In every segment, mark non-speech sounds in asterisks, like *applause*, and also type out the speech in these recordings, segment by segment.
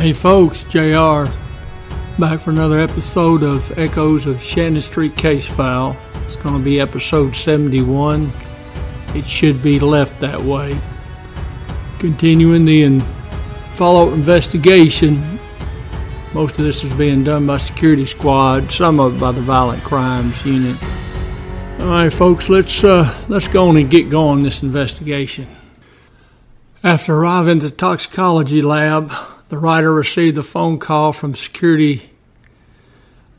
Hey folks, JR back for another episode of Echoes of Shannon Street Case File. It's going to be episode 71. It should be left that way. Continuing the in- follow up investigation. Most of this is being done by security squad, some of it by the violent crimes unit. All right, folks, let's uh, let's go on and get going this investigation. After arriving at the toxicology lab, the writer received a phone call from security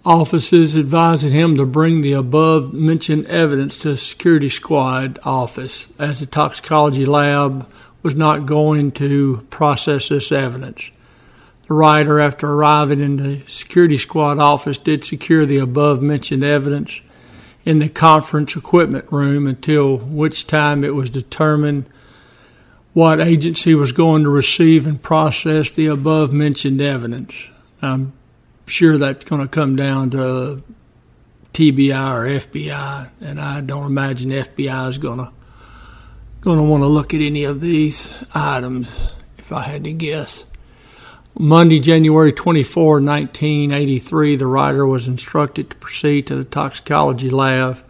offices advising him to bring the above mentioned evidence to the security squad office as the toxicology lab was not going to process this evidence. The writer, after arriving in the security squad office, did secure the above mentioned evidence in the conference equipment room until which time it was determined what agency was going to receive and process the above mentioned evidence. I'm sure that's going to come down to TBI or FBI, and I don't imagine FBI is going to going to want to look at any of these items if I had to guess. Monday, January 24, 1983, the writer was instructed to proceed to the toxicology lab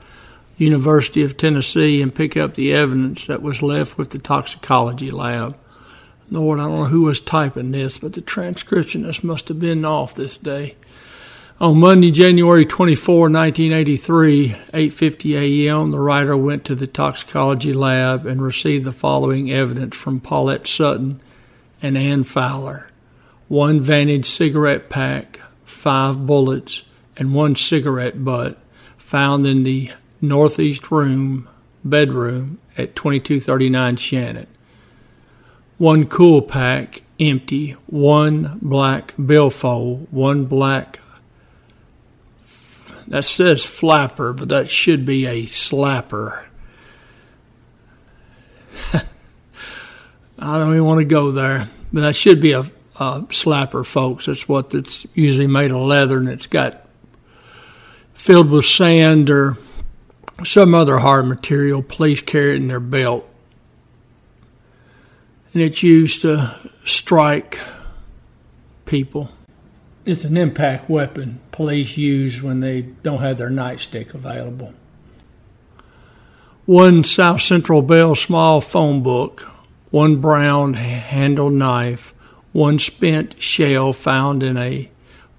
University of Tennessee and pick up the evidence that was left with the toxicology lab. Lord, I don't know who was typing this, but the transcriptionist must have been off this day. On Monday, January 24, 1983, 8:50 a.m., the writer went to the toxicology lab and received the following evidence from Paulette Sutton and Ann Fowler: one Vantage cigarette pack, five bullets, and one cigarette butt found in the northeast room, bedroom at 2239 Shannon. One Kool pack, empty. One black billfold. One black. That says flapper, but that should be a slapper. *laughs* I don't even want to go there, but that should be a, a slapper, folks. That's what it's usually made of leather, and it's got filled with sand or some other hard material. Police carry it in their belt. And it's used to strike people. It's an impact weapon police use when they don't have their nightstick available. One South Central Bell small phone book, one brown handled knife, one spent shell found in a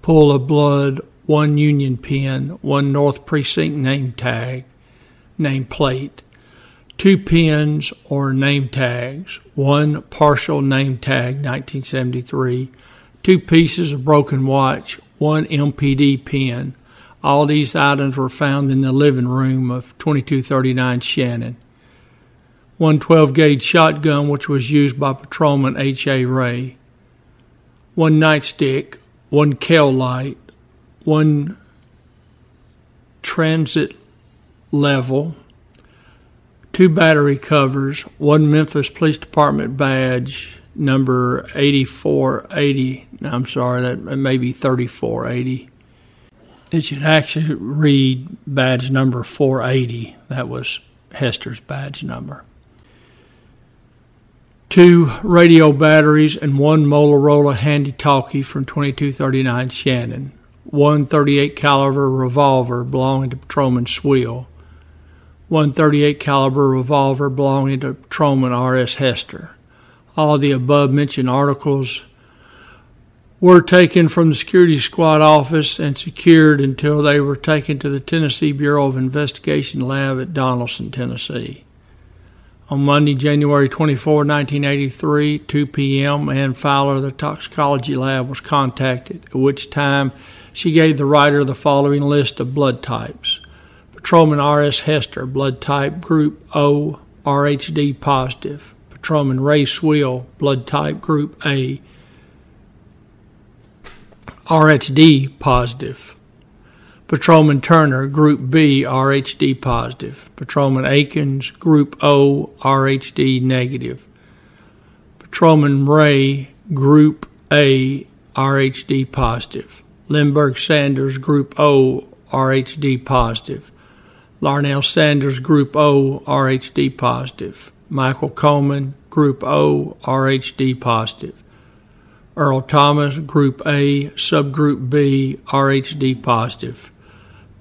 pool of blood, one Union pin, one North Precinct name tag, name plate, two pins or name tags, one partial name tag 1973, two pieces of broken watch, one MPD pin. All these items were found in the living room of 2239 Shannon. One 12 gauge shotgun, which was used by Patrolman H.A. Ray. One nightstick, one Kel-Lite, one transit level, two battery covers, one Memphis Police Department badge, number 8480. I'm sorry, that may be 3480. It should actually read badge number 480. That was Hester's badge number. Two radio batteries and one Motorola handy talkie from 2239 Shannon. One 38 caliber revolver belonging to Patrolman Schwill. One 38 caliber revolver belonging to Patrolman R.S. Hester. All the above mentioned articles were taken from the security squad office and secured until they were taken to the Tennessee Bureau of Investigation lab at Donelson, Tennessee. On Monday, January 24, 1983, 2 p.m., Ann Fowler the toxicology lab was contacted, at which time she gave the writer the following list of blood types Patrolman R.S. Hester, blood type group O, RHD positive. Patrolman Ray Schwill, blood type group A, RHD positive. Patrolman Turner, Group B, RHD positive. Patrolman Akins, Group O, RHD negative. Patrolman Ray, Group A, RHD positive. Lindbergh Sanders, Group O, RHD positive. Larnell Sanders, Group O, RHD positive. Michael Coleman, Group O, RHD positive. Earl Thomas, Group A, Subgroup B, RHD positive.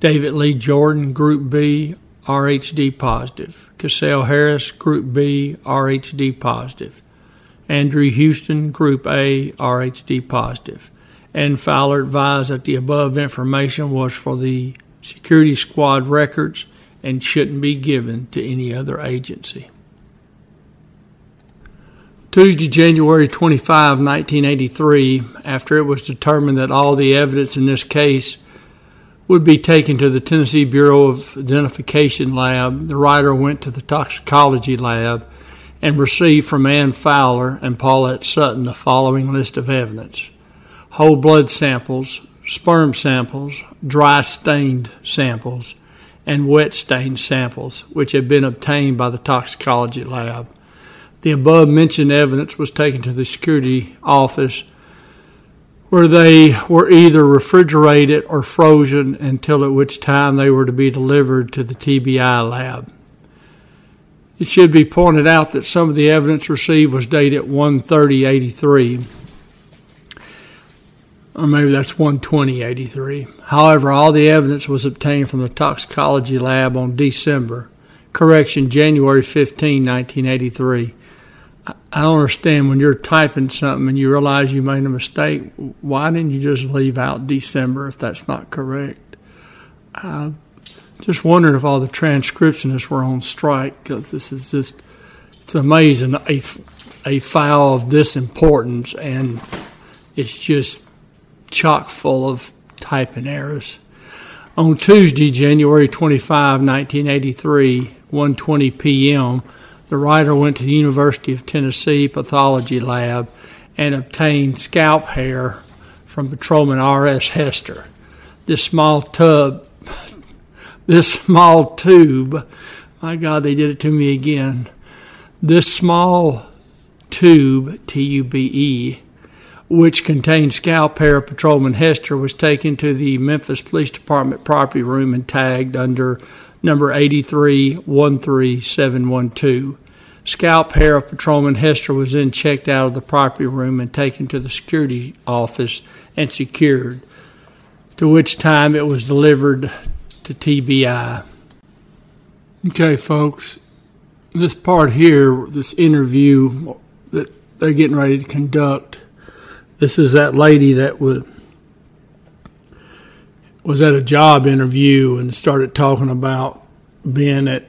David Lee Jordan, Group B, RHD positive. Cassell Harris, Group B, RHD positive. Andrew Houston, Group A, RHD positive. And Fowler advised that the above information was for the security squad records and shouldn't be given to any other agency. Tuesday, January 25, 1983, after it was determined that all the evidence in this case would be taken to the Tennessee Bureau of Identification Lab, the writer went to the toxicology lab and received from Ann Fowler and Paulette Sutton the following list of evidence whole blood samples, sperm samples, dry stained samples, and wet stained samples, which had been obtained by the toxicology lab. The above mentioned evidence was taken to the security office where they were either refrigerated or frozen until at which time they were to be delivered to the TBI lab. It should be pointed out that some of the evidence received was dated 13083 or maybe that's 12083. However, all the evidence was obtained from the toxicology lab on December, correction, January 15, 1983. I don't understand when you're typing something and you realize you made a mistake. Why didn't you just leave out December if that's not correct? I just wondering if all the transcriptionists were on strike because this is just it's amazing a, a file of this importance and it's just chock full of typing errors. On Tuesday, January 25, 1983, 1:20 p.m. The writer went to the University of Tennessee pathology lab and obtained scalp hair from Patrolman R.S. Hester. This small tub, *laughs* this small tube, my God, they did it to me again. This small tube, T U B E, which contained scalp hair of Patrolman Hester, was taken to the Memphis Police Department property room and tagged under number 8313712. Scalp hair of Patrolman Hester was then checked out of the property room and taken to the security office and secured, to which time it was delivered to TBI. Okay, folks, this part here, this interview that they're getting ready to conduct, this is that lady that was was at a job interview and started talking about being at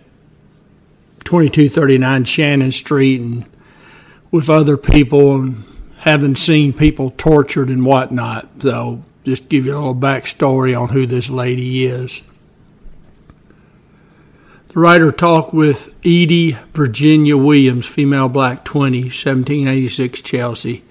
2239 Shannon Street and with other people and having seen people tortured and whatnot. So, just give you a little backstory on who this lady is. The writer talked with Edie Virginia Williams, female black 20, 1786 Chelsea.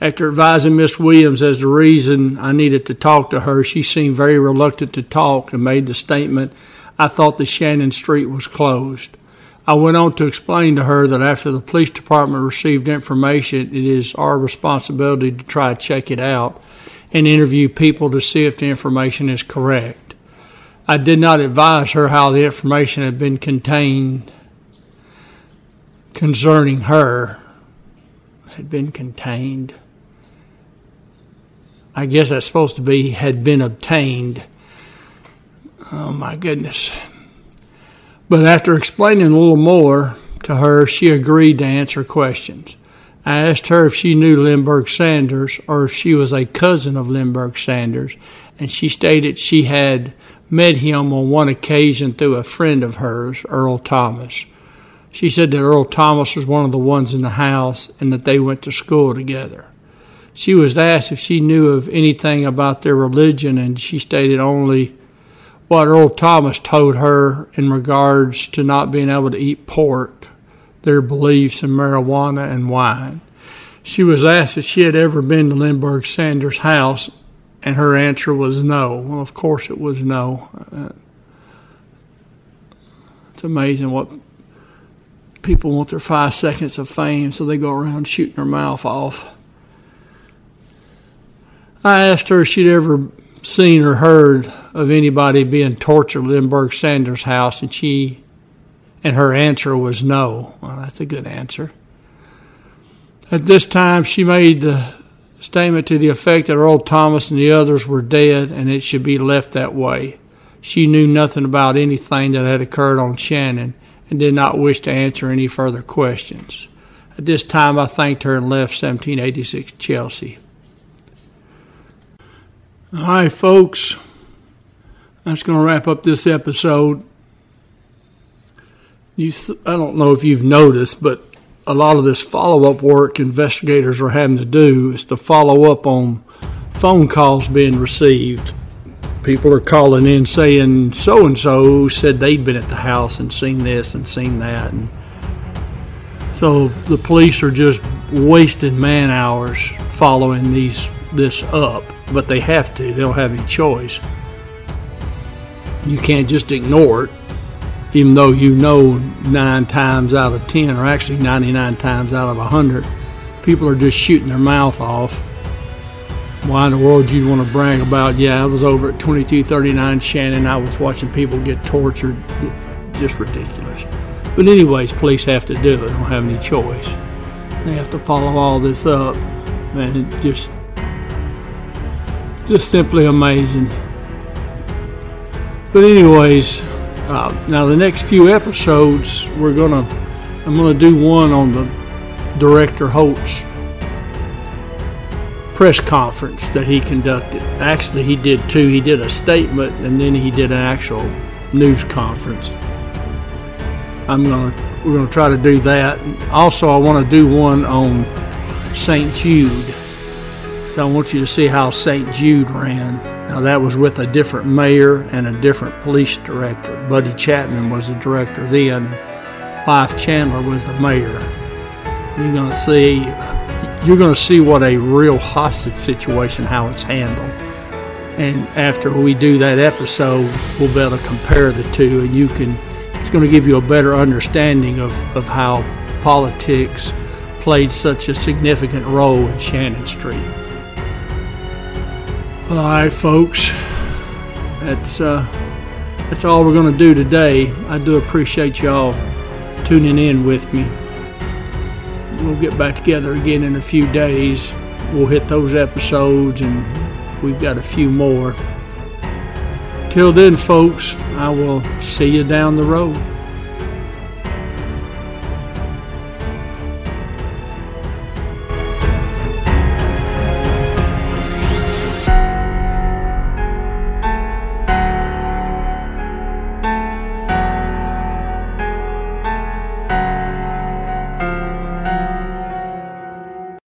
After advising Miss Williams as the reason I needed to talk to her, she seemed very reluctant to talk and made the statement, I thought the Shannon Street was closed. I went on to explain to her that after the police department received information, it is our responsibility to try to check it out and interview people to see if the information is correct. I did not advise her how the information had been contained concerning her had been contained. I guess that's supposed to be had been obtained. Oh my goodness. But after explaining a little more to her, she agreed to answer questions. I asked her if she knew Lindbergh Sanders or if she was a cousin of Lindbergh Sanders, and she stated she had met him on one occasion through a friend of hers, Earl Thomas. She said that Earl Thomas was one of the ones in the house and that they went to school together. She was asked if she knew of anything about their religion, and she stated only what Earl Thomas told her in regards to not being able to eat pork, their beliefs in marijuana and wine. She was asked if she had ever been to Lindbergh Sanders' house, and her answer was no. Well, of course, it was no. It's amazing what people want their five seconds of fame, so they go around shooting their mouth off. I asked her if she'd ever seen or heard of anybody being tortured at Lindbergh Sanders' house, and she and her answer was no. Well, that's a good answer. At this time, she made the Statement to the effect that Earl Thomas and the others were dead and it should be left that way. She knew nothing about anything that had occurred on Shannon and did not wish to answer any further questions. At this time, I thanked her and left 1786 Chelsea. Right, folks, that's going to wrap up this episode. You, I don't know if you've noticed, but a lot of this follow up work investigators are having to do is to follow up on phone calls being received. People are calling in saying so and so said they'd been at the house and seen this and seen that and so the police are just wasting man hours following these this up but they have to they don't have any choice you can't just ignore it even though you know nine times out of ten or actually 99 times out of 100 people are just shooting their mouth off why in the world do you'd want to brag about, yeah, I was over at 2239 Shannon, I was watching people get tortured. Just ridiculous. But, anyways, police have to do it, they don't have any choice. They have to follow all this up. And just, just simply amazing. But, anyways, uh, now the next few episodes, we're gonna, I'm gonna do one on the director Holt's press conference that he conducted. Actually, he did two. He did a statement and then he did an actual news conference. I'm gonna we're gonna try to do that. Also, I want to do one on St. Jude. So I want you to see how St. Jude ran. Now that was with a different mayor and a different police director. Buddy Chapman was the director then. And Wyeth Chandler was the mayor. You're gonna see you're going to see what a real hostage situation, how it's handled. And after we do that episode, we'll be able to compare the two, and you can. It's going to give you a better understanding of, of how politics played such a significant role in Shannon Street. All right, folks. That's uh, that's all we're going to do today. I do appreciate y'all tuning in with me we'll get back together again in a few days. We'll hit those episodes, and we've got a few more. Till then, folks, I will see you down the road.